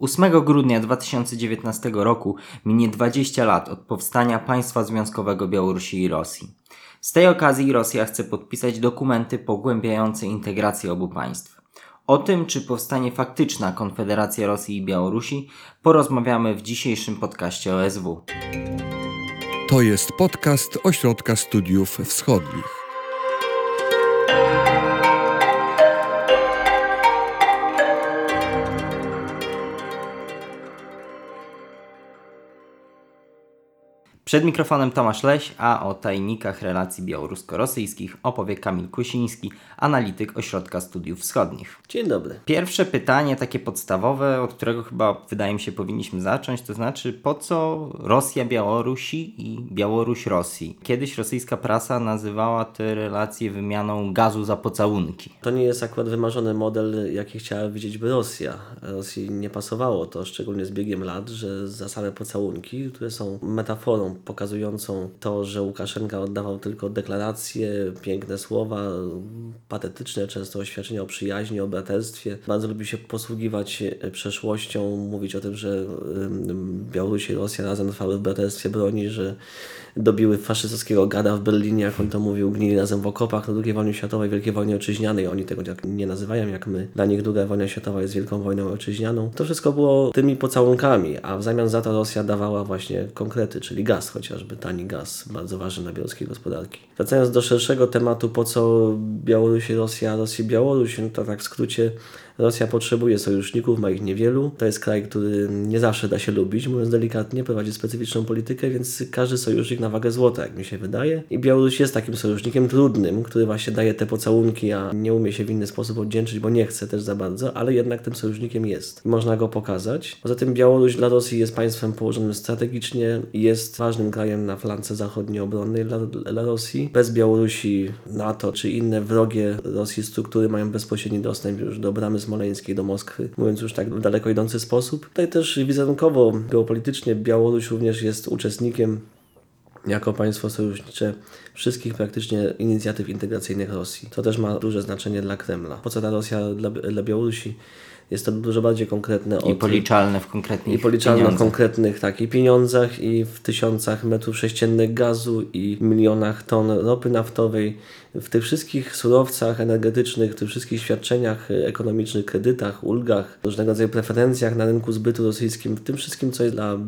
8 grudnia 2019 roku minie 20 lat od powstania państwa związkowego Białorusi i Rosji. Z tej okazji Rosja chce podpisać dokumenty pogłębiające integrację obu państw. O tym, czy powstanie faktyczna Konfederacja Rosji i Białorusi, porozmawiamy w dzisiejszym podcaście OSW. To jest podcast Ośrodka Studiów Wschodnich. Przed mikrofonem Tomasz Leś, a o tajnikach relacji białorusko-rosyjskich opowie Kamil Kusiński, analityk Ośrodka Studiów Wschodnich. Dzień dobry. Pierwsze pytanie, takie podstawowe, od którego chyba wydaje mi się powinniśmy zacząć, to znaczy po co Rosja Białorusi i Białoruś Rosji? Kiedyś rosyjska prasa nazywała te relacje wymianą gazu za pocałunki. To nie jest akurat wymarzony model, jaki chciała widzieć by Rosja. Rosji nie pasowało to, szczególnie z biegiem lat, że za same pocałunki, które są metaforą pokazującą to, że Łukaszenka oddawał tylko deklaracje, piękne słowa, patetyczne często oświadczenia o przyjaźni, o braterstwie. Bardzo lubi się posługiwać przeszłością, mówić o tym, że Białoruś i Rosja razem trwały w braterstwie broni, że dobiły faszystowskiego gada w Berlinie, jak on to mówił, gnili razem w okopach na II wojnie światowej, Wielkiej wojnie ojczyźnianej. Oni tego nie nazywają jak my. Dla nich II wojna światowa jest Wielką wojną ojczyźnianą. To wszystko było tymi pocałunkami, a w zamian za to Rosja dawała właśnie konkrety, czyli gaz chociażby, tani gaz, bardzo ważny dla białoruskiej gospodarki. Wracając do szerszego tematu, po co Białoruś i Rosja, Rosja i Białoruś, no to tak w skrócie Rosja potrzebuje sojuszników, ma ich niewielu. To jest kraj, który nie zawsze da się lubić, mówiąc delikatnie, prowadzi specyficzną politykę, więc każdy sojusznik na wagę złota, jak mi się wydaje. I Białoruś jest takim sojusznikiem trudnym, który właśnie daje te pocałunki, a nie umie się w inny sposób oddzięczyć, bo nie chce też za bardzo, ale jednak tym sojusznikiem jest. Można go pokazać. Poza tym Białoruś dla Rosji jest państwem położonym strategicznie, jest ważnym krajem na flance zachodniej obronnej dla, dla Rosji. Bez Białorusi NATO czy inne wrogie Rosji struktury mają bezpośredni dostęp już do bramy smoleńskiej do Moskwy, mówiąc już tak w daleko idący sposób. Tutaj też wizerunkowo, geopolitycznie Białoruś również jest uczestnikiem jako państwo sojusznicze wszystkich praktycznie inicjatyw integracyjnych Rosji. To też ma duże znaczenie dla Kremla. Po co ta Rosja dla, dla Białorusi? Jest to dużo bardziej konkretne. I policzalne w konkretnych I policzalne pieniądzach. w konkretnych tak, i pieniądzach, i w tysiącach metrów sześciennych gazu, i milionach ton ropy naftowej. W tych wszystkich surowcach energetycznych, w tych wszystkich świadczeniach ekonomicznych, kredytach, ulgach, różnego rodzaju preferencjach na rynku zbytu rosyjskim, w tym wszystkim, co jest dla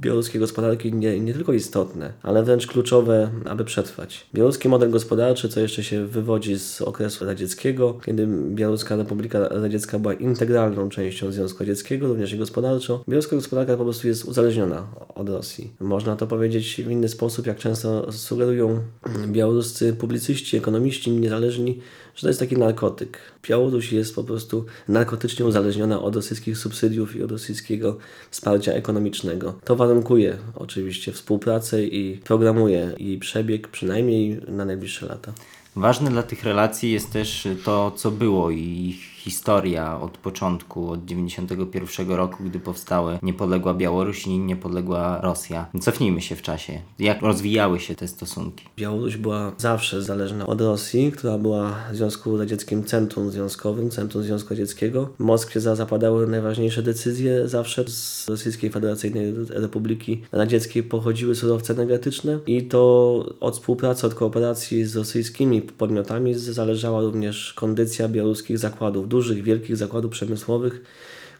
białoruskiej gospodarki nie, nie tylko istotne, ale wręcz kluczowe, aby przetrwać. Białoruski model gospodarczy, co jeszcze się wywodzi z okresu radzieckiego, kiedy Białoruska Republika Radziecka była integralną częścią Związku Radzieckiego, również i gospodarczo. Białoruska gospodarka po prostu jest uzależniona od Rosji. Można to powiedzieć w inny sposób, jak często sugerują białoruscy publicyści, ekonomiści niezależni, że to jest taki narkotyk. Białoruś jest po prostu narkotycznie uzależniona od rosyjskich subsydiów i od rosyjskiego wsparcia ekonomicznego. To warunkuje oczywiście współpracę i programuje jej przebieg przynajmniej na najbliższe lata. Ważne dla tych relacji jest też to, co było i ich historia od początku, od 91 roku, gdy powstały niepodległa Białoruś i niepodległa Rosja. Cofnijmy się w czasie. Jak rozwijały się te stosunki? Białoruś była zawsze zależna od Rosji, która była w Związku Radzieckim centrum związkowym, centrum Związku Radzieckiego. W Moskwie zapadały najważniejsze decyzje. Zawsze z Rosyjskiej Federacyjnej Republiki Radzieckiej pochodziły surowce energetyczne i to od współpracy, od kooperacji z rosyjskimi podmiotami zależała również kondycja białoruskich zakładów dużych, wielkich zakładów przemysłowych,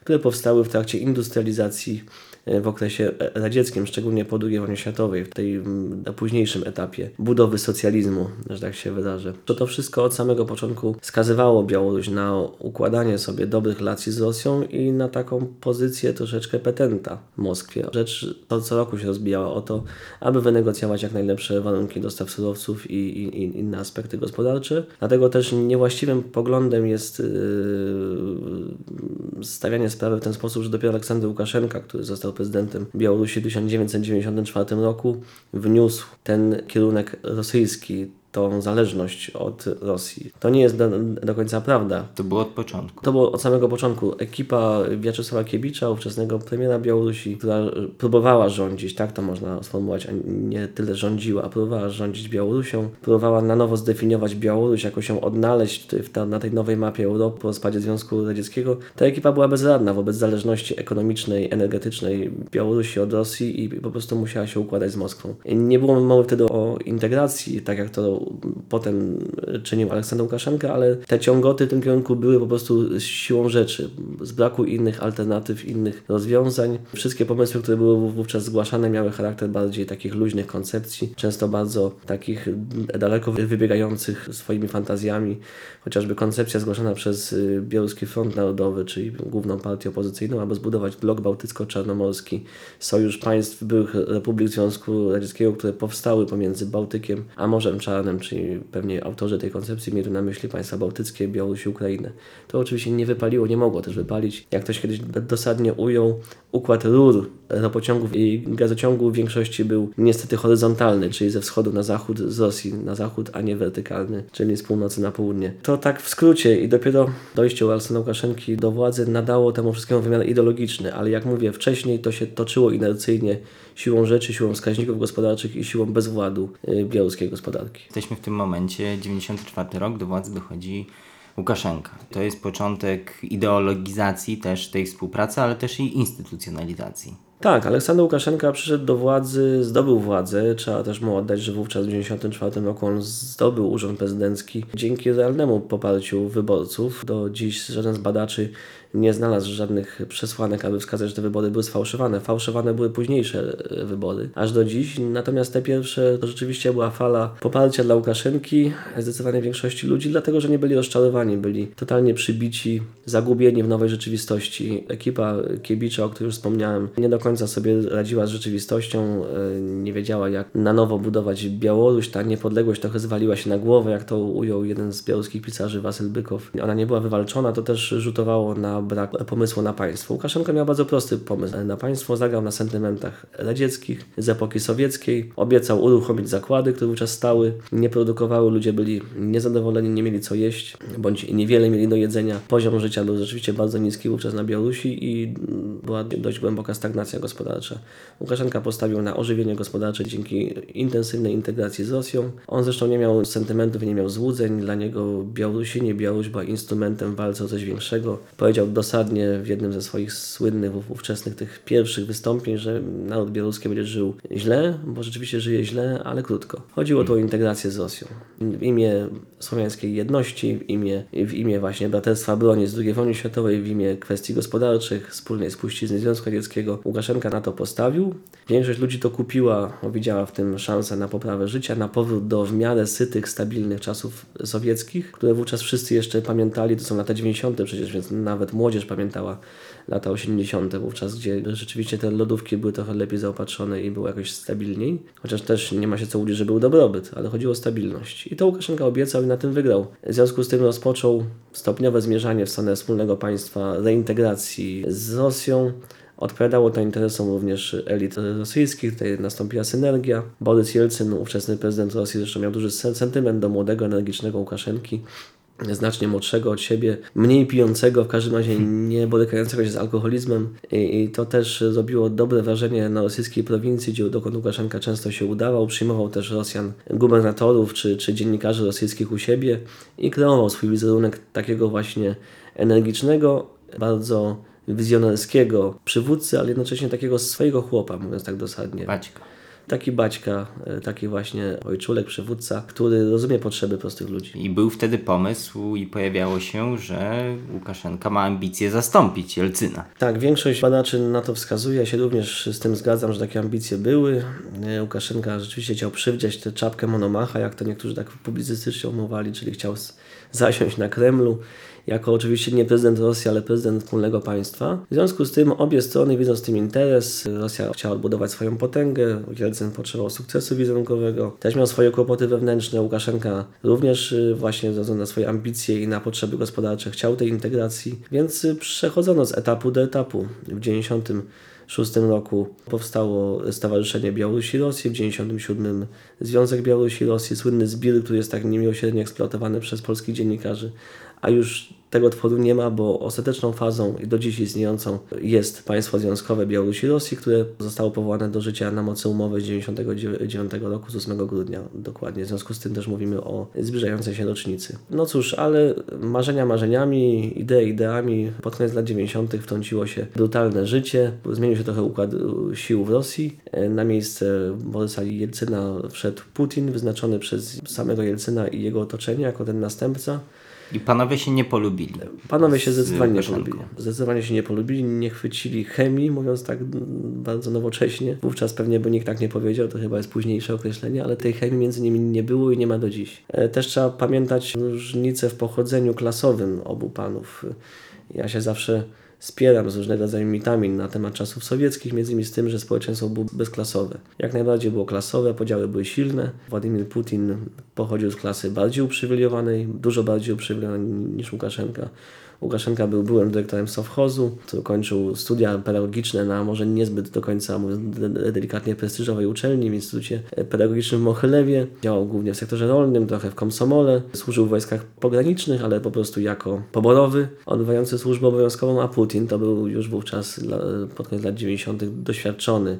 które powstały w trakcie industrializacji w okresie radzieckim, szczególnie po II wojnie światowej, w tej na późniejszym etapie budowy socjalizmu, że tak się wydarzy. To to wszystko od samego początku skazywało Białoruś na układanie sobie dobrych relacji z Rosją i na taką pozycję troszeczkę petenta w Moskwie. Rzecz to co roku się rozbijała o to, aby wynegocjować jak najlepsze warunki dostaw surowców i, i, i inne aspekty gospodarcze. Dlatego też niewłaściwym poglądem jest yy, stawianie sprawy w ten sposób, że dopiero Aleksander Łukaszenka, który został prezydentem Białorusi w 1994 roku, wniósł ten kierunek rosyjski tą zależność od Rosji. To nie jest do, do końca prawda. To było od początku. To było od samego początku. Ekipa Wiaczesława Kiebicza, ówczesnego premiera Białorusi, która próbowała rządzić, tak to można sformułować, a nie tyle rządziła, próbowała rządzić Białorusią, próbowała na nowo zdefiniować Białoruś, jakoś ją odnaleźć ta, na tej nowej mapie Europy po rozpadzie Związku Radzieckiego. Ta ekipa była bezradna wobec zależności ekonomicznej, energetycznej Białorusi od Rosji i po prostu musiała się układać z Moskwą. Nie było mowy wtedy o integracji, tak jak to potem czynił Aleksander Łukaszenka, ale te ciągoty w tym kierunku były po prostu siłą rzeczy, z braku innych alternatyw, innych rozwiązań. Wszystkie pomysły, które były wówczas zgłaszane, miały charakter bardziej takich luźnych koncepcji, często bardzo takich daleko wybiegających swoimi fantazjami. Chociażby koncepcja zgłaszana przez Białoruski Front Narodowy, czyli główną partię opozycyjną, aby zbudować blok bałtycko-czarnomorski, sojusz państw byłych republik Związku Radzieckiego, które powstały pomiędzy Bałtykiem a Morzem Czarnym, czyli pewnie autorzy tej koncepcji mieli na myśli państwa bałtyckie, Białoruś Ukrainę. To oczywiście nie wypaliło, nie mogło też wypalić. Jak ktoś kiedyś dosadnie ujął, układ rur ropociągów i gazociągu w większości był niestety horyzontalny, czyli ze wschodu na zachód, z Rosji na zachód, a nie wertykalny, czyli z północy na południe. To tak w skrócie i dopiero dojście Aleksandra Łukaszenki do władzy nadało temu wszystkiemu wymiar ideologiczny, ale jak mówię, wcześniej to się toczyło inercyjnie siłą rzeczy, siłą wskaźników gospodarczych i siłą bezwładu białoruskiej gospodarki. Jesteśmy w tym momencie, 94 rok, do władzy dochodzi Łukaszenka. To jest początek ideologizacji też tej współpracy, ale też i instytucjonalizacji. Tak, Aleksander Łukaszenka przyszedł do władzy, zdobył władzę. Trzeba też mu oddać, że wówczas w 1994 roku on zdobył urząd prezydencki dzięki realnemu poparciu wyborców. Do dziś żaden z badaczy nie znalazł żadnych przesłanek, aby wskazać, że te wybory były sfałszowane. Fałszowane były późniejsze wybory, aż do dziś. Natomiast te pierwsze to rzeczywiście była fala poparcia dla Łukaszenki zdecydowanej większości ludzi, dlatego że nie byli rozczarowani, byli totalnie przybici, zagubieni w nowej rzeczywistości. Ekipa Kiebicza, o której już wspomniałem, nie do końca sobie radziła z rzeczywistością, nie wiedziała jak na nowo budować Białoruś. Ta niepodległość trochę zwaliła się na głowę, jak to ujął jeden z białoruskich pisarzy, Wasyl Bykow. Ona nie była wywalczona, to też rzutowało na brak pomysłu na państwo. Łukaszenka miał bardzo prosty pomysł na państwo, zagrał na sentymentach radzieckich z epoki sowieckiej, obiecał uruchomić zakłady, które wówczas stały, nie produkowały, ludzie byli niezadowoleni, nie mieli co jeść, bądź niewiele mieli do jedzenia. Poziom życia był rzeczywiście bardzo niski wówczas na Białorusi i była dość głęboka stagnacja gospodarcza. Łukaszenka postawił na ożywienie gospodarcze dzięki intensywnej integracji z Rosją. On zresztą nie miał sentymentów, nie miał złudzeń. Dla niego Białorusini, Białoruś była instrumentem walce o coś większego. Powiedział dosadnie w jednym ze swoich słynnych ówczesnych tych pierwszych wystąpień, że naród białoruski będzie żył źle, bo rzeczywiście żyje źle, ale krótko. Chodziło tu o integrację z Rosją. W imię słowiańskiej jedności, w imię, w imię właśnie braterstwa broni z II wojny światowej, w imię kwestii gospodarczych, wspólnej spuścizny Związku Radzieckiego, Łukaszenka na to postawił. Większość ludzi to kupiła, widziała w tym szansę na poprawę życia, na powrót do w miarę sytych, stabilnych czasów sowieckich, które wówczas wszyscy jeszcze pamiętali, to są lata 90. przecież, więc nawet młodzież pamiętała lata 80., wówczas, gdzie rzeczywiście te lodówki były trochę lepiej zaopatrzone i było jakoś stabilniej. Chociaż też nie ma się co łudzić, że był dobrobyt, ale chodziło o stabilność. I to Łukaszenka obiecał i na tym wygrał. W związku z tym rozpoczął stopniowe zmierzanie w stronę wspólnego państwa, reintegracji z Rosją. Odpowiadało to interesom również elit rosyjskich, tutaj nastąpiła synergia. Borys Jelcyn, ówczesny prezydent Rosji, zresztą miał duży sentyment do młodego, energicznego Łukaszenki znacznie młodszego od siebie, mniej pijącego, w każdym razie nie borykającego się z alkoholizmem I, i to też zrobiło dobre wrażenie na rosyjskiej prowincji, gdzie dokąd Łukaszenka często się udawał, przyjmował też Rosjan, gubernatorów czy, czy dziennikarzy rosyjskich u siebie i kreował swój wizerunek takiego właśnie energicznego, bardzo wizjonerskiego przywódcy, ale jednocześnie takiego swojego chłopa, mówiąc tak dosadnie. Baćka. Taki baćka, taki właśnie ojczulek, przywódca, który rozumie potrzeby prostych ludzi. I był wtedy pomysł i pojawiało się, że Łukaszenka ma ambicje zastąpić Jelcyna. Tak, większość badaczy na to wskazuje. Ja się również z tym zgadzam, że takie ambicje były. Łukaszenka rzeczywiście chciał przywdziać tę czapkę Monomacha, jak to niektórzy tak publicystycznie umowali, czyli chciał zasiąść na Kremlu jako oczywiście nie prezydent Rosji, ale prezydent wspólnego państwa. W związku z tym obie strony widzą z tym interes. Rosja chciała odbudować swoją potęgę, Jelcyn potrzebował sukcesu wizerunkowego, też miał swoje kłopoty wewnętrzne, Łukaszenka również y, właśnie ze względu na swoje ambicje i na potrzeby gospodarcze chciał tej integracji, więc y, przechodzono z etapu do etapu. W 90 1996 roku powstało Stowarzyszenie Białorusi Rosji, w 1997 Związek Białorusi Rosji, słynny zbir, który jest tak niemiłosiernie eksploatowany przez polskich dziennikarzy, a już tego tworu nie ma, bo ostateczną fazą i do dziś istniejącą jest państwo związkowe Białorusi Rosji, które zostało powołane do życia na mocy umowy z 1999 roku, z 8 grudnia dokładnie. W związku z tym też mówimy o zbliżającej się rocznicy. No cóż, ale marzenia marzeniami, idee ideami. Pod koniec lat 90. wtrąciło się brutalne życie. Zmienił się trochę układ sił w Rosji. Na miejsce Borysa Jelcyna wszedł Putin, wyznaczony przez samego Jelcyna i jego otoczenie jako ten następca. I panowie się nie polubili. Panowie się zdecydowanie nie polubili. Zdecydowanie się nie polubili, nie chwycili chemii, mówiąc tak bardzo nowocześnie. Wówczas pewnie by nikt tak nie powiedział, to chyba jest późniejsze określenie, ale tej chemii między nimi nie było i nie ma do dziś. E, też trzeba pamiętać różnicę w pochodzeniu klasowym obu panów. Ja się zawsze spieram z różnego rodzaju mitami na temat czasów sowieckich, między innymi z tym, że społeczeństwo było bezklasowe. Jak najbardziej było klasowe, podziały były silne. Władimir Putin pochodził z klasy bardziej uprzywilejowanej, dużo bardziej uprzywilejowanej niż Łukaszenka. Łukaszenka był byłym dyrektorem Sowchozu, który kończył studia pedagogiczne na może niezbyt do końca, mówiąc delikatnie, prestiżowej uczelni w Instytucie Pedagogicznym w Mochylewie. Działał głównie w sektorze rolnym, trochę w komsomole. Służył w wojskach pogranicznych, ale po prostu jako poborowy, odbywający służbę obowiązkową, a Putin to był już wówczas pod koniec lat 90. doświadczony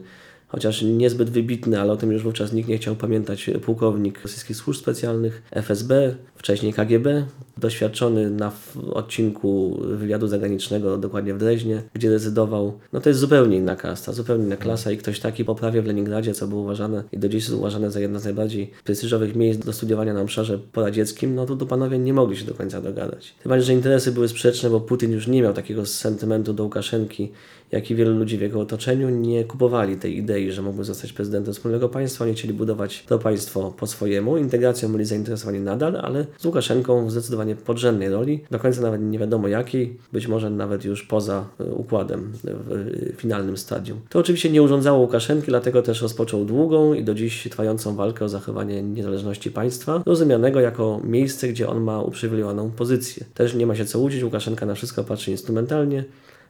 chociaż niezbyt wybitny, ale o tym już wówczas nikt nie chciał pamiętać, pułkownik rosyjskich służb specjalnych, FSB, wcześniej KGB, doświadczony na odcinku wywiadu zagranicznego, dokładnie w Dreźnie, gdzie decydował. No to jest zupełnie inna kasta, zupełnie inna klasa i ktoś taki poprawia w Leningradzie, co było uważane i do dziś jest uważane za jedno z najbardziej prestiżowych miejsc do studiowania na obszarze poradzieckim, no to tu panowie nie mogli się do końca dogadać. Bardziej, że interesy były sprzeczne, bo Putin już nie miał takiego sentymentu do Łukaszenki, jak i wielu ludzi w jego otoczeniu nie kupowali tej idei, że mógłby zostać prezydentem wspólnego państwa, nie chcieli budować to państwo po swojemu. Integracją byli zainteresowani nadal, ale z Łukaszenką w zdecydowanie podrzędnej roli, do końca nawet nie wiadomo jakiej, być może nawet już poza e, układem w e, finalnym stadium. To oczywiście nie urządzało Łukaszenki, dlatego też rozpoczął długą i do dziś trwającą walkę o zachowanie niezależności państwa, rozumianego jako miejsce, gdzie on ma uprzywilejowaną pozycję. Też nie ma się co łudzić, Łukaszenka na wszystko patrzy instrumentalnie,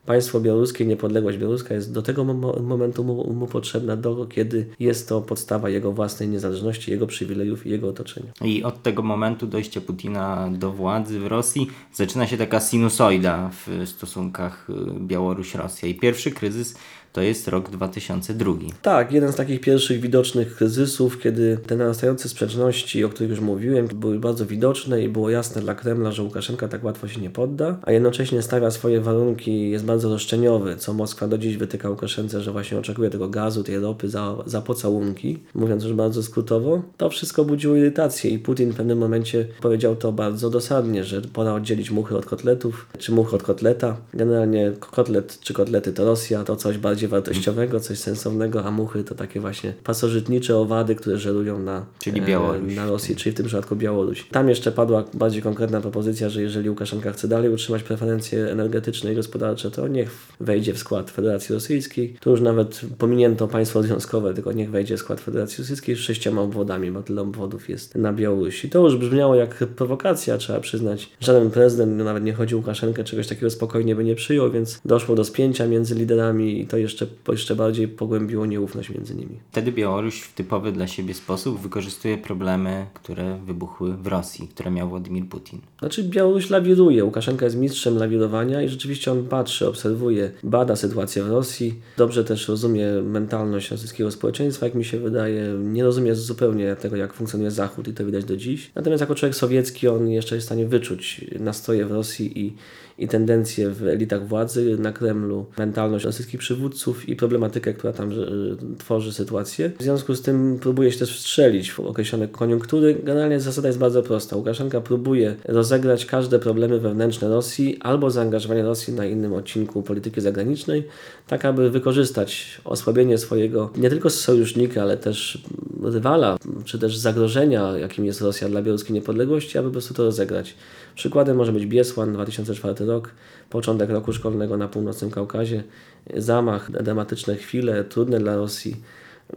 państwo białoruskie, niepodległość białoruska jest do tego momentu mu, mu, potrzebna, do kiedy jest to podstawa jego własnej niezależności, jego przywilejów i jego otoczenia. I od tego momentu dojścia Putina do władzy w Rosji zaczyna się taka sinusoida w stosunkach y, Białoruś-Rosja. I pierwszy kryzys to jest rok 2002. Tak, jeden z takich pierwszych widocznych kryzysów, kiedy te narastające sprzeczności, o których już mówiłem, były bardzo widoczne i było jasne dla Kremla, że Łukaszenka tak łatwo się nie podda, a jednocześnie stawia swoje warunki, jest bardzo roszczeniowy, co Moskwa do dziś wytyka Łukaszence, że właśnie oczekuje tego gazu, tej ropy za, za pocałunki, mówiąc już bardzo skrótowo. To wszystko budziło irytację i Putin w pewnym momencie powiedział to bardzo dosadnie, że pora oddzielić muchy od kotletów, czy muchy od kotleta. Generalnie kotlet czy kotlety to Rosja, to coś bardziej bardziej wartościowego, coś sensownego, a muchy to takie właśnie pasożytnicze owady, które żerują na, czyli e, Białoruś. na Rosji, czyli w tym przypadku Białoruś. Tam jeszcze padła bardziej konkretna propozycja, że jeżeli Łukaszenka chce dalej utrzymać preferencje energetyczne i gospodarcze, to niech wejdzie w skład Federacji Rosyjskiej. Tu już nawet pominięto państwo związkowe, tylko niech wejdzie w skład Federacji Rosyjskiej z sześcioma obwodami, bo tyle obwodów jest na Białorusi. To już brzmiało jak prowokacja, trzeba przyznać. Żaden prezydent, nawet nie chodzi Łukaszenkę, czegoś takiego spokojnie by nie przyjął, więc doszło do spięcia między liderami i to jeszcze jeszcze, jeszcze bardziej pogłębiło nieufność między nimi. Wtedy Białoruś w typowy dla siebie sposób wykorzystuje problemy, które wybuchły w Rosji, które miał Władimir Putin. Znaczy Białoruś lawiruje. Łukaszenka jest mistrzem lawirowania i rzeczywiście on patrzy, obserwuje, bada sytuację w Rosji. Dobrze też rozumie mentalność rosyjskiego społeczeństwa, jak mi się wydaje. Nie rozumie zupełnie tego, jak funkcjonuje Zachód i to widać do dziś. Natomiast jako człowiek sowiecki on jeszcze jest w stanie wyczuć nastroje w Rosji i i tendencje w elitach władzy na Kremlu, mentalność rosyjskich przywódców i problematykę, która tam tworzy sytuację. W związku z tym próbuje się też wstrzelić w określone koniunktury. Generalnie zasada jest bardzo prosta. Łukaszenka próbuje rozegrać każde problemy wewnętrzne Rosji albo zaangażowanie Rosji na innym odcinku polityki zagranicznej, tak aby wykorzystać osłabienie swojego nie tylko sojusznika, ale też rywala, czy też zagrożenia, jakim jest Rosja dla białoruskiej niepodległości, aby po prostu to rozegrać Przykładem może być Biesłan, 2004 rok, początek roku szkolnego na północnym Kaukazie, zamach, dramatyczne chwile, trudne dla Rosji.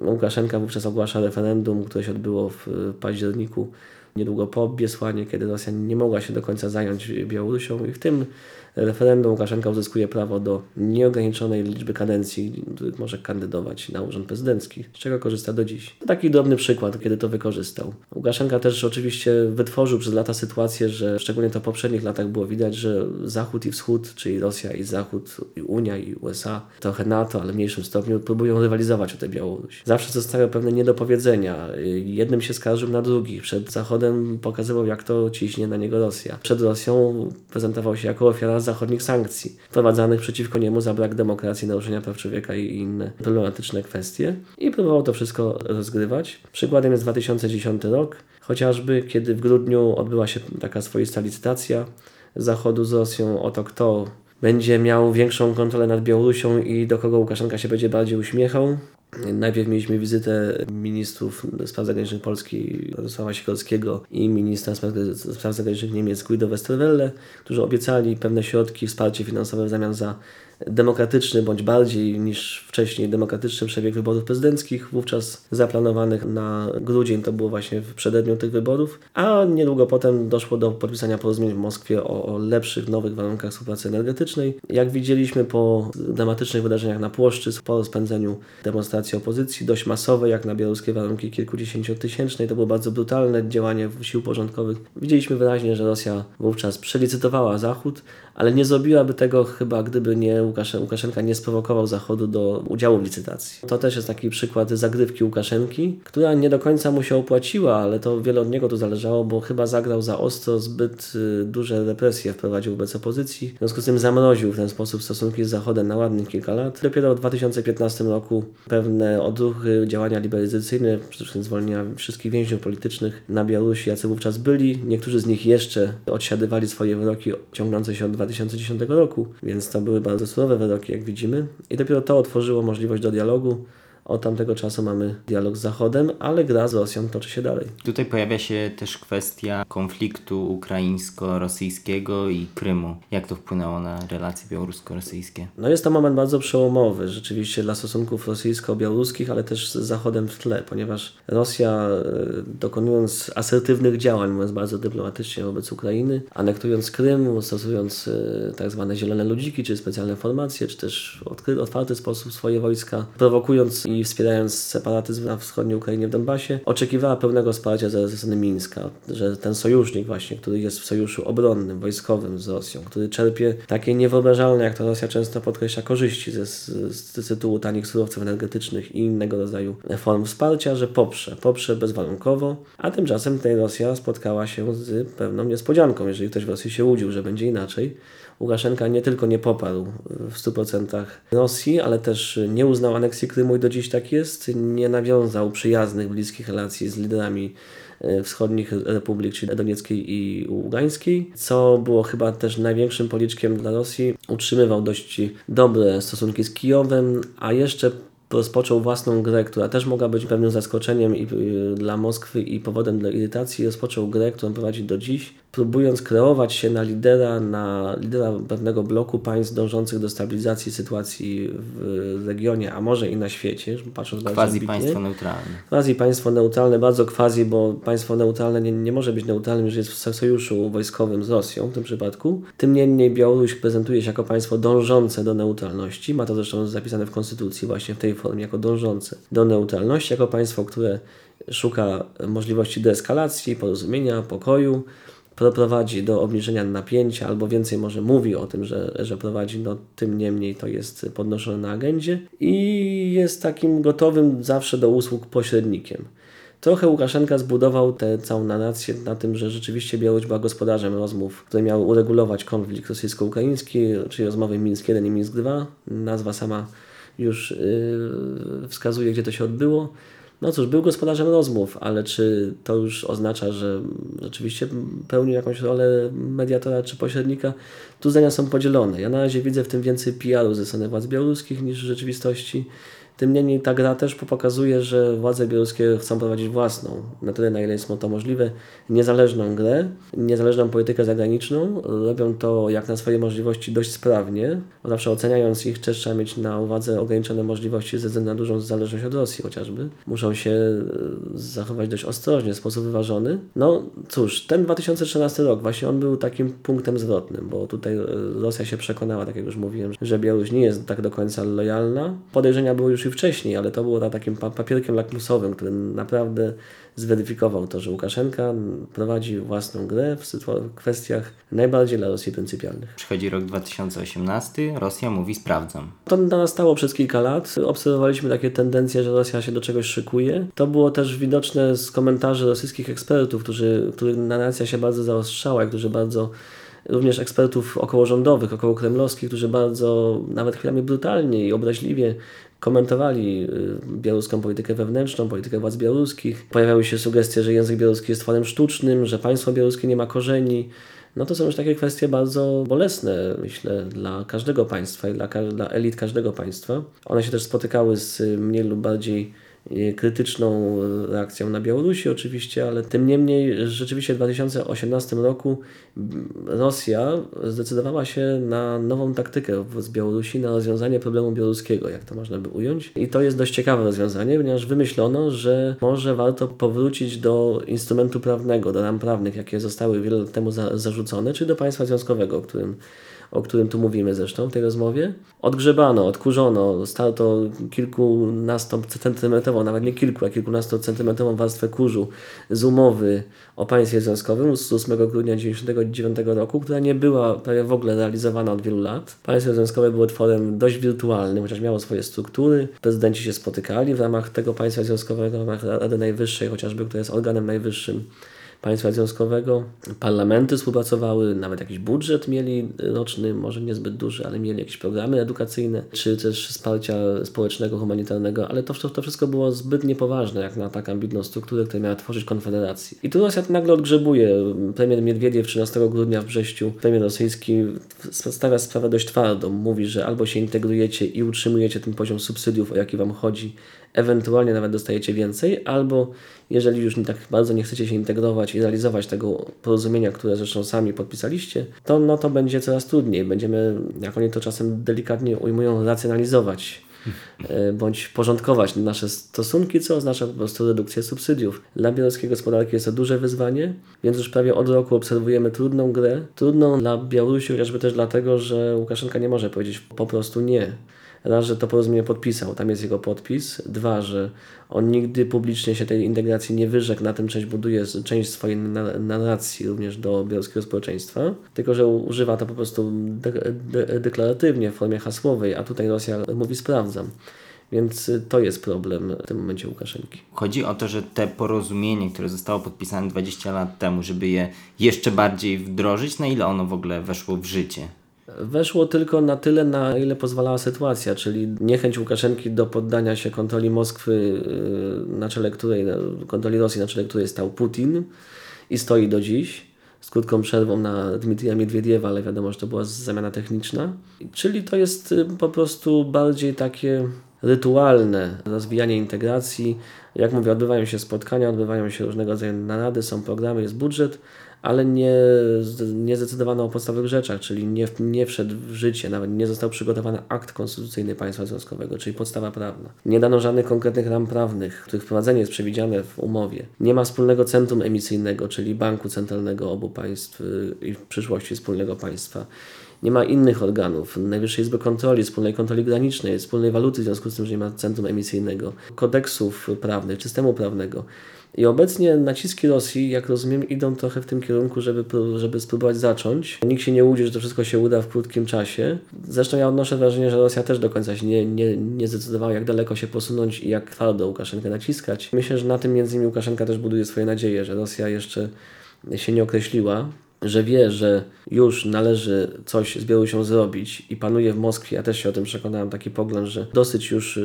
Łukaszenka wówczas ogłasza referendum, które się odbyło w październiku, niedługo po Biesłanie, kiedy Rosja nie mogła się do końca zająć Białorusią. I w tym referendum Łukaszenka uzyskuje prawo do nieograniczonej liczby kadencji, których może kandydować na urząd prezydencki, z czego korzysta do dziś. To taki drobny przykład, kiedy to wykorzystał. Łukaszenka też oczywiście wytworzył przez lata sytuację, że szczególnie to w poprzednich latach było widać, że Zachód i Wschód, czyli Rosja i Zachód, i Unia i USA, trochę NATO, ale w mniejszym stopniu próbują rywalizować o tę Białoruś. Zawsze zostały pewne niedopowiedzenia. Jednym się skarżył na drugich. Przed Zachodem pokazywał, jak to ciśnie na niego Rosja. Przed Rosją prezentował się jako ofiara zachodnich sankcji wprowadzanych przeciwko niemu za brak demokracji, naruszenia praw człowieka i inne problematyczne kwestie i próbował to wszystko rozgrywać. Przykładem jest 2010 rok, chociażby kiedy w grudniu odbyła się taka swoista licytacja Zachodu z Rosją o to, kto będzie miał większą kontrolę nad Białorusią i do kogo Łukaszenka się będzie bardziej uśmiechał. Najpierw mieliśmy wizytę ministrów spraw zagranicznych Polski Radosława Sikorskiego i ministra spraw zagranicznych Niemiec Guido Westerwelle, którzy obiecali pewne środki, wsparcie finansowe w zamian za demokratyczny, bądź bardziej niż wcześniej demokratyczny przebieg wyborów prezydenckich, wówczas zaplanowanych na grudzień, to było właśnie w przededniu tych wyborów, a niedługo potem doszło do podpisania porozumień w Moskwie o, o lepszych, nowych warunkach współpracy energetycznej. Jak widzieliśmy po dramatycznych wydarzeniach na Płoszczy, po rozpędzeniu demonstracji opozycji, dość masowej, jak na białoruskie warunki kilkudziesięciotysięcznej, to było bardzo brutalne działanie sił porządkowych. Widzieliśmy wyraźnie, że Rosja wówczas przelicytowała Zachód, ale nie zrobiłaby tego chyba, gdyby nie Łukaszenka nie sprowokował Zachodu do udziału w licytacji. To też jest taki przykład zagrywki Łukaszenki, która nie do końca mu się opłaciła, ale to wiele od niego tu zależało, bo chyba zagrał za ostro, zbyt y, duże represje wprowadził wobec opozycji. W związku z tym zamroził w ten sposób stosunki z Zachodem na ładnych kilka lat. Dopiero w 2015 roku pewne odruchy, działania liberalizacyjne, przede wszystkim zwolnienia wszystkich więźniów politycznych na Białorusi, jacy wówczas byli. Niektórzy z nich jeszcze odsiadywali swoje wyroki ciągnące się od 2010 roku, więc to były bardzo surowe wyroki, jak widzimy. I dopiero to otworzyło możliwość do dialogu. Od tamtego czasu mamy dialog z Zachodem, ale gra z Rosją toczy się dalej. Tutaj pojawia się też kwestia konfliktu ukraińsko-rosyjskiego i Krymu. Jak to wpłynęło na relacje białorusko-rosyjskie? No jest to moment bardzo przełomowy rzeczywiście dla stosunków rosyjsko-białoruskich, ale też z Zachodem w tle, ponieważ Rosja e, dokonując asertywnych działań, mówiąc bardzo dyplomatycznie wobec Ukrainy, anektując Krym, stosując e, tak zwane zielone ludziki, czy specjalne formacje, czy też w otwarty sposób swoje wojska, prowokując i wspierając separatyzm na wschodniej Ukrainie w Donbasie, oczekiwała pełnego wsparcia ze strony Mińska, że ten sojusznik właśnie, który jest w sojuszu obronnym, wojskowym z Rosją, który czerpie takie niewyobrażalne, jak to Rosja często podkreśla, korzyści ze, z, z tytułu tanich surowców energetycznych i innego rodzaju form wsparcia, że poprze, poprze bezwarunkowo, a tymczasem tutaj Rosja spotkała się z pewną niespodzianką, jeżeli ktoś w Rosji się łudził, że będzie inaczej, Łukaszenka nie tylko nie poparł w 100% Rosji, ale też nie uznał aneksji Krymu i do dziś tak jest. Nie nawiązał przyjaznych, bliskich relacji z liderami e, wschodnich republik, czyli Donieckiej i Ługańskiej, co było chyba też największym policzkiem dla Rosji. Utrzymywał dość dobre stosunki z Kijowem, a jeszcze rozpoczął własną grę, która też mogła być pewnym zaskoczeniem i, y, dla Moskwy i powodem dla irytacji. Rozpoczął grę, którą prowadzi do dziś, próbując kreować się na lidera, na lidera pewnego bloku państw dążących do stabilizacji sytuacji w regionie, a może i na świecie, patrząc bardzo Quasi państwo neutralne. Quasi państwo neutralne, bardzo quasi, bo państwo neutralne nie, nie może być neutralnym, jeżeli jest w sojuszu wojskowym z Rosją w tym przypadku. Tym niemniej Białoruś prezentuje się jako państwo dążące do neutralności. Ma to zresztą zapisane w konstytucji właśnie w tej formie, jako dążące do neutralności, jako państwo, które szuka możliwości deeskalacji, porozumienia, pokoju, prowadzi do obniżenia napięcia, albo więcej może mówi o tym, że, że prowadzi, no tym niemniej to jest podnoszone na agendzie i jest takim gotowym zawsze do usług pośrednikiem. Trochę Łukaszenka zbudował tę całą narrację na tym, że rzeczywiście Białoruś była gospodarzem rozmów, które miały uregulować konflikt rosyjsko-ukraiński, czyli rozmowy Mińsk 1 i Mińsk 2. Nazwa sama już yy, wskazuje, gdzie to się odbyło. No cóż, był gospodarzem rozmów, ale czy to już oznacza, że rzeczywiście pełnił jakąś rolę mediatora czy pośrednika? Tu zdania są podzielone. Ja na razie widzę w tym więcej PR-u ze strony władz białoruskich niż w rzeczywistości. Tym niemniej ta gra też pokazuje, że władze białoruskie chcą prowadzić własną, na tyle na ile jest to możliwe, niezależną grę, niezależną politykę zagraniczną. Robią to jak na swoje możliwości dość sprawnie. Zawsze oceniając ich też trzeba mieć na uwadze ograniczone możliwości ze względu na dużą zależność od Rosji chociażby. Muszą się e, zachować dość ostrożnie, w sposób wyważony. No cóż, ten 2013 rok właśnie on był takim punktem zwrotnym, bo tutaj e, Rosja się przekonała, tak jak już mówiłem, że Białoruś nie jest tak do końca lojalna. Podejrzenia były już i wcześniej, ale to było na takim papierkiem lakmusowym, który naprawdę zweryfikował to, że Łukaszenka prowadzi własną grę w, kwestiach najbardziej dla Rosji pryncypialnych. Przychodzi rok 2018, Rosja mówi sprawdzam. To nastało przez kilka lat. Obserwowaliśmy takie tendencje, że Rosja się do czegoś szykuje. To było też widoczne z komentarzy rosyjskich ekspertów, którzy, których narracja się bardzo zaostrzała i którzy bardzo również ekspertów okołorządowych, okołokremlowskich, którzy bardzo, nawet chwilami brutalnie i obraźliwie komentowali y, białoruską politykę wewnętrzną, politykę władz białoruskich. Pojawiały się sugestie, że język białoruski jest tworem sztucznym, że państwo białoruskie nie ma korzeni. No to są już takie kwestie bardzo bolesne, myślę, dla każdego państwa i dla, dla elit każdego państwa. One się też spotykały z mniej lub bardziej krytyczną reakcją na Białorusi oczywiście, ale tym niemniej rzeczywiście w 2018 roku Rosja zdecydowała się na nową taktykę z Białorusi, na rozwiązanie problemu białoruskiego, jak to można by ująć. I to jest dość ciekawe rozwiązanie, ponieważ wymyślono, że może warto powrócić do instrumentu prawnego, do ram prawnych, jakie zostały wiele lat temu za zarzucone, czy do państwa związkowego, o którym o którym tu mówimy zresztą w tej rozmowie. Odgrzebano, odkurzono, starto kilkunastocentymetrową, nawet nie kilku, a kilkunastocentymetrową warstwę kurzu z umowy o państwie związkowym z 8 grudnia 1999 roku, która nie była prawie w ogóle realizowana od wielu lat. Państwo związkowe było tworem dość wirtualnym, chociaż miało swoje struktury. Prezydenci się spotykali w ramach tego państwa związkowego, w ramach Rady Najwyższej chociażby, która jest organem najwyższym państwa związkowego. Parlamenty współpracowały, nawet jakiś budżet mieli roczny, może niezbyt duży, ale mieli jakieś programy edukacyjne, czy też wsparcia społecznego, humanitarnego, ale to, to wszystko było zbyt niepoważne, jak na tak ambitną strukturę, która miała tworzyć konfederację. I tu Rosja nagle odgrzebuje. Premier Miedwiediew 13 grudnia w Brześciu, premier rosyjski stawia sprawę dość twardo. Mówi, że albo się integrujecie i utrzymujecie ten poziom subsydiów, o jaki wam chodzi, ewentualnie nawet dostajecie więcej, albo jeżeli już nie tak bardzo nie chcecie się integrować i realizować tego porozumienia, które zresztą sami podpisaliście, to no to będzie coraz trudniej. Będziemy, jak oni to czasem delikatnie ujmują, racjonalizować e, bądź porządkować nasze stosunki, co oznacza po prostu redukcję subsydiów. Dla białoruskiej gospodarki jest to duże wyzwanie, więc już prawie od roku obserwujemy trudną grę. Trudną dla Białorusi chociażby też dlatego, że Łukaszenka nie może powiedzieć po prostu nie raz, że to porozumienie podpisał, tam jest jego podpis, dwa, że on nigdy publicznie się tej integracji nie wyrzekł, na tym część buduje część swojej narracji również do białoruskiego społeczeństwa, tylko że używa to po prostu de de deklaratywnie w formie hasłowej, a tutaj Rosja mówi sprawdzam. Więc to jest problem w tym momencie Łukaszenki. Chodzi o to, że te porozumienie, które zostało podpisane 20 lat temu, żeby je jeszcze bardziej wdrożyć, na ile ono w ogóle weszło w życie? Weszło tylko na tyle, na ile pozwalała sytuacja, czyli niechęć Łukaszenki do poddania się kontroli Moskwy, y, na czele której, kontroli Rosji, na czele której stał Putin i stoi do dziś, z krótką przerwą na Dmitrija Miedwiediewa, ale wiadomo, że to była zamiana techniczna. Czyli to jest y, po prostu bardziej takie rytualne rozwijanie integracji. Jak mówię, odbywają się spotkania, odbywają się różnego rodzaju narady, są programy, jest budżet, ale nie, nie zdecydowano o podstawowych rzeczach, czyli nie, nie wszedł w życie, nawet nie został przygotowany akt konstytucyjny państwa związkowego, czyli podstawa prawna. Nie dano żadnych konkretnych ram prawnych, których wprowadzenie jest przewidziane w umowie. Nie ma wspólnego centrum emisyjnego, czyli banku centralnego obu państw y, i w przyszłości wspólnego państwa. Nie ma innych organów, Najwyższej Izby Kontroli, wspólnej kontroli granicznej, wspólnej waluty, w związku z tym, że nie ma centrum emisyjnego, kodeksów prawnych, systemu prawnego. I obecnie naciski Rosji, jak rozumiem, idą trochę w tym kierunku, żeby, żeby spróbować zacząć. Nikt się nie łudzi, że to wszystko się uda w krótkim czasie. Zresztą ja odnoszę wrażenie, że Rosja też do końca się nie, nie, nie zdecydowała, jak daleko się posunąć i jak twardo Łukaszenkę naciskać. Myślę, że na tym między innymi Łukaszenka też buduje swoje nadzieje, że Rosja jeszcze się nie określiła że wie, że już należy coś z Białorusią zrobić i panuje w Moskwie, ja też się o tym przekonałem, taki pogląd, że dosyć już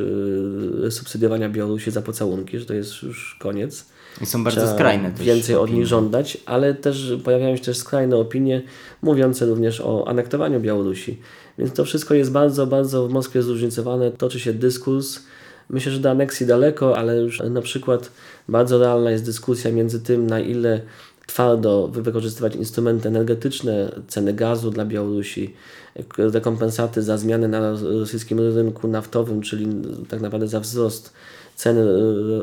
yy, subsydiowania Białorusi za pocałunki, że to jest już koniec. I są bardzo Trzeba skrajne też Więcej opinie. od nich żądać, ale też pojawiają się też skrajne opinie mówiące również o anektowaniu Białorusi. Więc to wszystko jest bardzo, bardzo w Moskwie zróżnicowane. Toczy się dyskurs Myślę, że do aneksji daleko, ale już na przykład bardzo realna jest dyskusja między tym, na ile twardo wykorzystywać instrumenty energetyczne, ceny gazu dla Białorusi, rekompensaty za zmiany na rosyjskim rynku naftowym, czyli tak naprawdę za wzrost ceny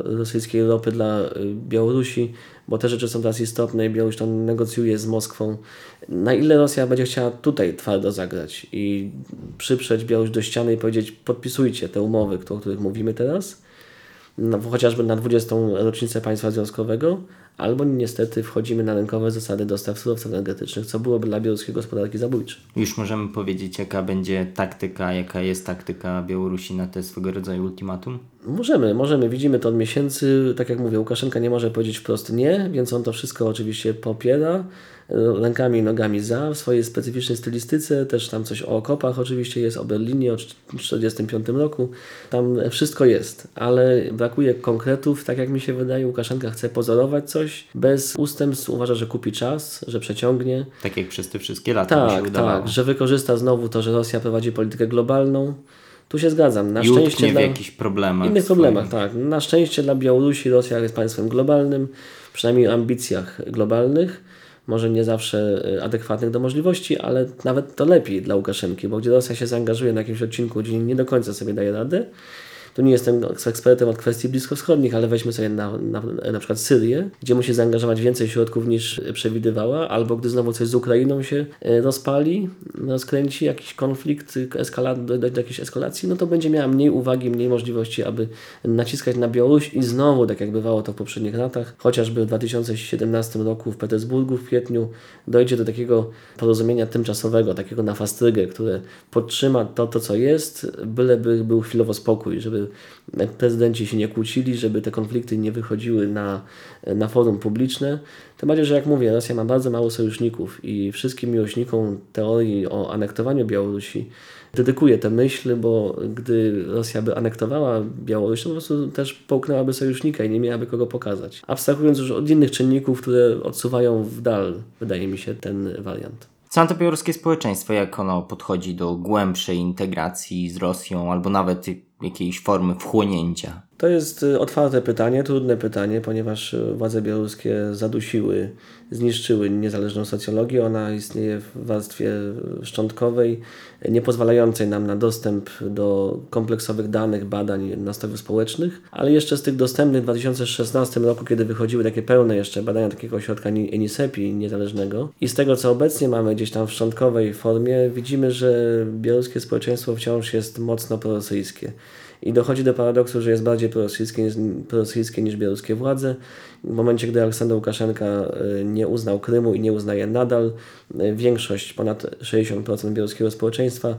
rosyjskiej ropy dla Białorusi, bo te rzeczy są teraz istotne i Białoruś to negocjuje z Moskwą. Na ile Rosja będzie chciała tutaj twardo zagrać i przyprzeć Białoruś do ściany i powiedzieć podpisujcie te umowy, o których mówimy teraz, no, chociażby na 20. rocznicę państwa związkowego, albo niestety wchodzimy na rynkowe zasady dostaw surowców energetycznych, co byłoby dla białoruskiej gospodarki zabójcze. Już możemy powiedzieć, jaka będzie taktyka, jaka jest taktyka Białorusi na te swego rodzaju ultimatum? Możemy, możemy. Widzimy to od miesięcy. Tak jak mówię, Łukaszenka nie może powiedzieć wprost nie, więc on to wszystko oczywiście popiera rękami i nogami za, w swojej specyficznej stylistyce, też tam coś o okopach oczywiście jest, o Berlinie, o 1945 roku, tam wszystko jest, ale brakuje konkretów, tak jak mi się wydaje, Łukaszenka chce pozorować coś, bez ustępstw uważa, że kupi czas, że przeciągnie. Tak jak przez te wszystkie lata tak, się udawało. Tak, że wykorzysta znowu to, że Rosja prowadzi politykę globalną, tu się zgadzam. Na I szczęście w dla jakichś problemach. innych swoim. problemach, tak. Na szczęście dla Białorusi Rosja jest państwem globalnym, przynajmniej w ambicjach globalnych może nie zawsze e, adekwatnych do możliwości, ale nawet to lepiej dla Łukaszenki, bo gdzie Rosja się zaangażuje na jakimś odcinku, gdzie nie do końca sobie daje radę, tu nie jestem ekspertem od kwestii bliskowschodnich, ale weźmy sobie na, na, na przykład Syrię, gdzie musi zaangażować więcej środków niż przewidywała, albo gdy znowu coś z Ukrainą się e, rozpali, rozkręci jakiś konflikt, eskala, dojdzie do jakiejś eskalacji, no to będzie miała mniej uwagi, mniej możliwości, aby naciskać na Białoruś i znowu, tak jak bywało to w poprzednich latach, chociażby w 2017 roku w Petersburgu w kwietniu dojdzie do takiego porozumienia tymczasowego, takiego na fastrygę, które podtrzyma to, to co jest, byleby był chwilowo spokój, żeby prezydenci się nie kłócili, żeby te konflikty nie wychodziły na, na forum publiczne. Tym bardziej, że jak mówię, Rosja ma bardzo mało sojuszników i wszystkim miłośnikom teorii o anektowaniu Białorusi dedykuję tę myśl, bo gdy Rosja by anektowała Białoruś, to po prostu też połknęłaby sojusznika i nie miałaby kogo pokazać. Abstrahując już od innych czynników, które odsuwają w dal, wydaje mi się, ten wariant. Co białoruskie społeczeństwo, jak ono podchodzi do głębszej integracji z Rosją, albo nawet jakiejś formy wchłonięcia? To jest y, otwarte pytanie, trudne pytanie, ponieważ y, władze białoruskie zadusiły, zniszczyły niezależną socjologię. Ona istnieje w warstwie szczątkowej, nie pozwalającej nam na dostęp do kompleksowych danych, badań nastrojów społecznych, ale jeszcze z tych dostępnych w 2016 roku, kiedy wychodziły takie pełne jeszcze badania takiego ośrodka ENISEPI niezależnego i z tego, co obecnie mamy gdzieś tam w szczątkowej formie, widzimy, że białoruskie społeczeństwo wciąż jest mocno prorosyjskie. I dochodzi do paradoksu, że jest bardziej prorosyjskie niż, prorosyjskie niż białoruskie władze. W momencie, gdy Aleksander Łukaszenka e, nie uznał Krymu i nie uznaje nadal, e, większość, ponad 60% białoruskiego społeczeństwa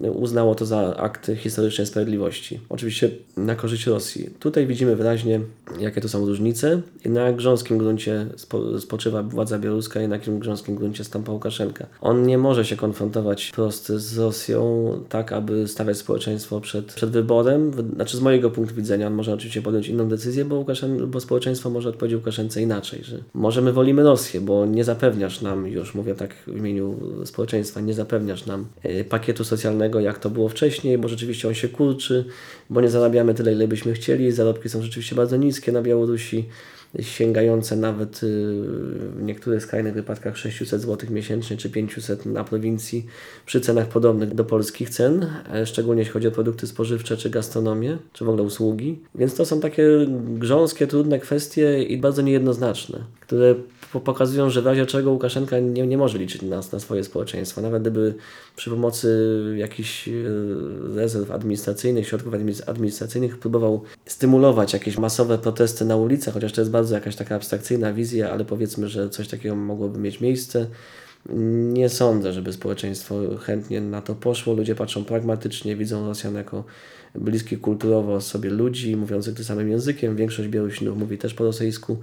uznało to za akt historycznej sprawiedliwości. Oczywiście na korzyść Rosji. Tutaj widzimy wyraźnie, jakie to są różnice na grząskim gruncie spo, spoczywa władza białoruska i na grząskim gruncie stąpa Łukaszenka. On nie może się konfrontować wprost z Rosją tak, aby stawiać społeczeństwo przed, przed wyborem. Znaczy z mojego punktu widzenia on może oczywiście podjąć inną decyzję, bo, Łukaszen, bo społeczeństwo może odpowiedzieć Łukaszence inaczej, że może my wolimy Rosję, bo nie zapewniasz nam, już mówię tak w imieniu społeczeństwa, nie zapewniasz nam e, pakietu socjalnego jak to było wcześniej, bo rzeczywiście on się kurczy, bo nie zarabiamy tyle, ile byśmy chcieli. Zarobki są rzeczywiście bardzo niskie na Białorusi, sięgające nawet y, w niektórych skrajnych wypadkach 600 zł miesięcznie czy 500 na prowincji przy cenach podobnych do polskich cen, e, szczególnie jeśli chodzi o produkty spożywcze czy gastronomię, czy w ogóle usługi. Więc to są takie grząskie, trudne kwestie i bardzo niejednoznaczne, które pokazują, że w razie czego Łukaszenka nie, nie może liczyć na, na swoje społeczeństwo. Nawet gdyby przy pomocy jakichś e, rezerw administracyjnych, środków administracyjnych próbował stymulować jakieś masowe protesty na ulicach, chociaż to jest bardzo jakaś taka abstrakcyjna wizja, ale powiedzmy, że coś takiego mogłoby mieć miejsce. Nie sądzę, żeby społeczeństwo chętnie na to poszło. Ludzie patrzą pragmatycznie, widzą Rosjan jako bliskich kulturowo sobie ludzi, mówiących tym samym językiem. Większość Białorusinów mówi też po rosyjsku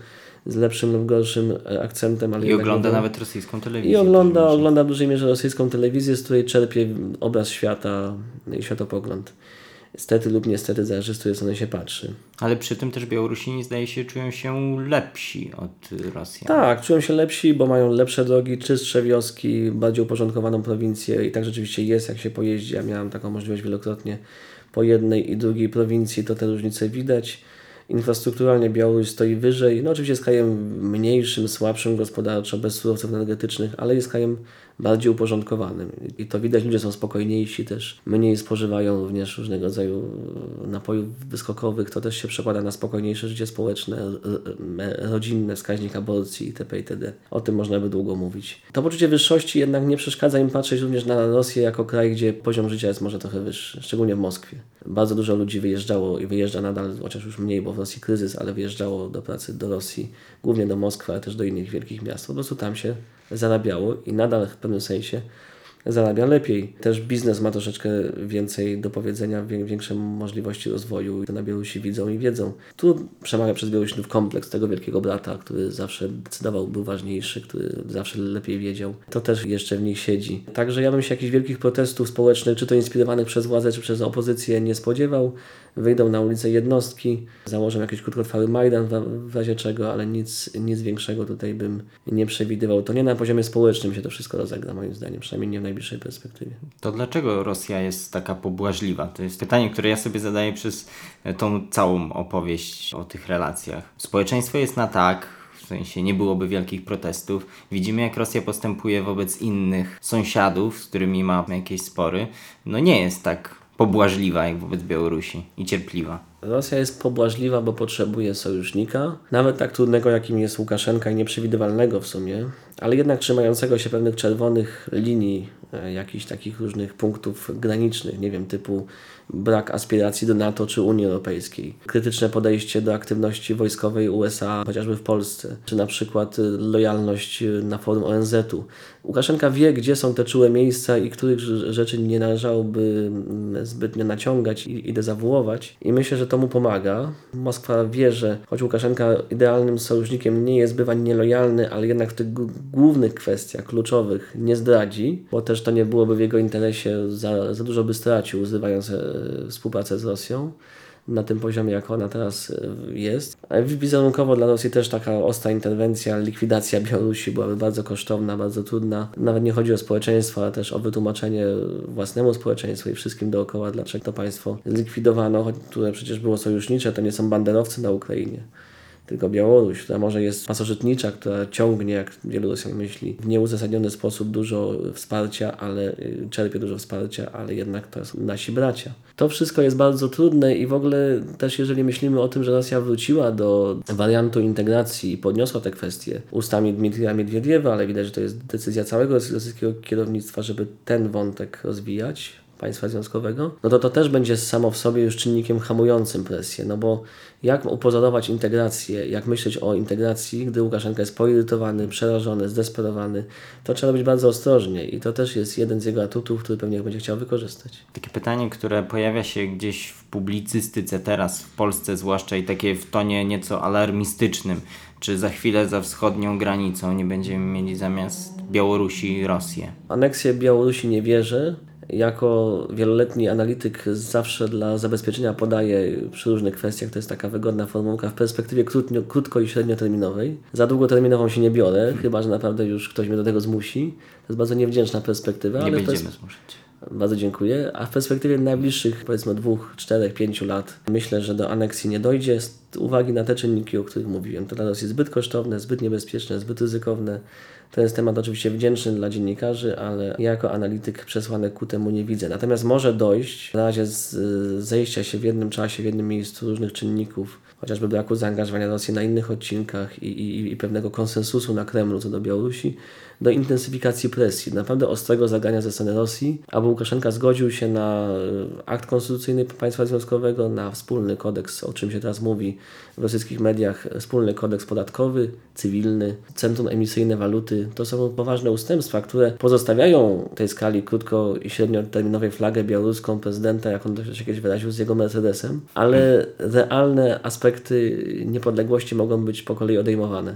z lepszym lub gorszym e, akcentem. Ale I ogląda nawet rosyjską telewizję. I ogląda, ogląda w dużej mierze rosyjską telewizję, z której czerpie obraz świata i światopogląd. Stety lub niestety zależy, z której strony się patrzy. Ale przy tym też Białorusini zdaje się czują się lepsi od Rosjan. Tak, czują się lepsi, bo mają lepsze drogi, czystsze wioski, bardziej uporządkowaną prowincję i tak rzeczywiście jest, jak się pojeździ. Ja miałem taką możliwość wielokrotnie po jednej i drugiej prowincji, to te różnice widać. Infrastrukturalnie Białoruś stoi wyżej. No oczywiście jest krajem mniejszym, słabszym gospodarczo, bez surowców energetycznych, ale jest krajem bardziej uporządkowanym. I to widać, ludzie są spokojniejsi też, mniej spożywają również różnego rodzaju napojów wyskokowych. To też się przekłada na spokojniejsze życie społeczne, rodzinne, wskaźnik aborcji itp. itd. O tym można by długo mówić. To poczucie wyższości jednak nie przeszkadza im patrzeć również na Rosję jako kraj, gdzie poziom życia jest może trochę wyższy, szczególnie w Moskwie. Bardzo dużo ludzi wyjeżdżało i wyjeżdża nadal, chociaż już mniej, bo w Rosji kryzys, ale wyjeżdżało do pracy do Rosji, głównie do Moskwy, ale też do innych wielkich miast. Po prostu tam się zarabiało i nadal w pewnym sensie zarabia lepiej. Też biznes ma troszeczkę więcej do powiedzenia, większe możliwości rozwoju i to na Białorusi widzą i wiedzą. Tu przemawia przez Białorusinów kompleks tego wielkiego brata, który zawsze decydował, był ważniejszy, który zawsze lepiej wiedział. To też jeszcze w nich siedzi. Także ja bym się jakichś wielkich protestów społecznych, czy to inspirowanych przez władzę, czy przez opozycję nie spodziewał. Wyjdą na ulicę jednostki, założą jakiś krótkotrwały Majdan w razie czego, ale nic, nic większego tutaj bym nie przewidywał. To nie na poziomie społecznym się to wszystko rozegra, moim zdaniem, przynajmniej nie w najbliższej perspektywie. To dlaczego Rosja jest taka pobłażliwa? To jest pytanie, które ja sobie zadaję przez tą całą opowieść o tych relacjach. Społeczeństwo jest na tak, w sensie nie byłoby wielkich protestów. Widzimy, jak Rosja postępuje wobec innych sąsiadów, z którymi ma jakieś spory. No nie jest tak pobłażliwa jak wobec Białorusi i cierpliwa. Rosja jest pobłażliwa, bo potrzebuje sojusznika, nawet tak trudnego, jakim jest Łukaszenka i nieprzewidywalnego w sumie, ale jednak trzymającego się pewnych czerwonych linii, e, jakichś takich różnych punktów granicznych, nie wiem, typu brak aspiracji do NATO czy Unii Europejskiej, krytyczne podejście do aktywności wojskowej USA, chociażby w Polsce, czy na przykład lojalność na forum ONZ-u. Łukaszenka wie, gdzie są te czułe miejsca i których rzeczy nie należałoby mm, zbytnio naciągać i, i dezawuować. I myślę, że to mu pomaga. Moskwa wie, że choć Łukaszenka idealnym sojusznikiem nie jest, bywa nielojalny, ale jednak w tych głównych kwestiach kluczowych nie zdradzi, bo też to nie byłoby w jego interesie, za, za dużo by stracił, zrywając e, współpracę z Rosją na tym poziomie, jak ona teraz e, jest. Wizerunkowo dla Rosji też taka ostra interwencja, likwidacja Białorusi byłaby bardzo kosztowna, bardzo trudna. Nawet nie chodzi o społeczeństwo, ale też o wytłumaczenie własnemu społeczeństwu i wszystkim dookoła, dlaczego to państwo zlikwidowano, które przecież było sojusznicze, to nie są banderowcy na Ukrainie tylko Białoruś, która może jest pasożytnicza, która ciągnie, jak wielu Rosjan myśli, w nieuzasadniony sposób dużo wsparcia, ale y, czerpie dużo wsparcia, ale jednak to są nasi bracia. To wszystko jest bardzo trudne i w ogóle też jeżeli myślimy o tym, że Rosja wróciła do wariantu integracji i podniosła te kwestie ustami Dmitrija Miedwiediewa, ale widać, że to jest decyzja całego rosyjskiego kierownictwa, żeby ten wątek rozwijać, państwa związkowego, no to to też będzie samo w sobie już czynnikiem hamującym presję, no bo jak upozorować integrację, jak myśleć o integracji, gdy Łukaszenka jest poirytowany, przerażony, zdesperowany, to trzeba być bardzo ostrożnie i to też jest jeden z jego atutów, który pewnie będzie chciał wykorzystać. Takie pytanie, które pojawia się gdzieś w publicystyce teraz, w Polsce zwłaszcza i takie w tonie nieco alarmistycznym, czy za chwilę za wschodnią granicą nie będziemy mieli zamiast Białorusi Rosję? Aneksję Białorusi nie wierzę jako wieloletni analityk zawsze dla zabezpieczenia podaję przy różnych kwestiach, to jest taka wygodna formułka w perspektywie krótko, krótko i średnioterminowej. Za długoterminową się nie biorę, chyba że naprawdę już ktoś mnie do tego zmusi. To jest bardzo niewdzięczna perspektywa. Nie ale będziemy zmuszać. Bardzo dziękuję. A w perspektywie najbliższych, powiedzmy, dwóch, czterech, pięciu lat, myślę, że do aneksji nie dojdzie z uwagi na te czynniki, o których mówiłem. To dla nas jest zbyt kosztowne, zbyt niebezpieczne, zbyt ryzykowne. To jest temat oczywiście wdzięczny dla dziennikarzy, ale ja jako analityk przesłanek ku temu nie widzę. Natomiast może dojść w razie z, zejścia się w jednym czasie, w jednym miejscu różnych czynników, chociażby braku zaangażowania Rosji na innych odcinkach i, i, i pewnego konsensusu na Kremlu co do Białorusi, do intensyfikacji presji, naprawdę ostrego zagrania ze strony Rosji, aby Łukaszenka zgodził się na e, akt konstytucyjny państwa związkowego, na wspólny kodeks, o czym się teraz mówi w rosyjskich mediach, wspólny kodeks podatkowy, cywilny, centrum emisyjne waluty. To są poważne ustępstwa, które pozostawiają tej skali krótko i średnioterminowej flagę białoruską prezydenta, jak on to się kiedyś wyraził, z jego Mercedesem, ale realne aspekty niepodległości mogą być po kolei odejmowane.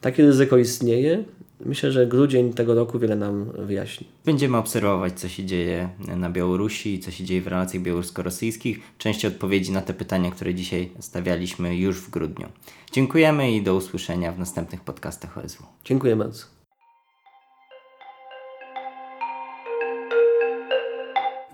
Takie ryzyko istnieje Myślę, że grudzień tego roku wiele nam wyjaśni. Będziemy obserwować, co się dzieje na Białorusi, co się dzieje w relacjach białorusko-rosyjskich. Część odpowiedzi na te pytania, które dzisiaj stawialiśmy już w grudniu. Dziękujemy i do usłyszenia w następnych podcastach OSW. Dziękuję bardzo.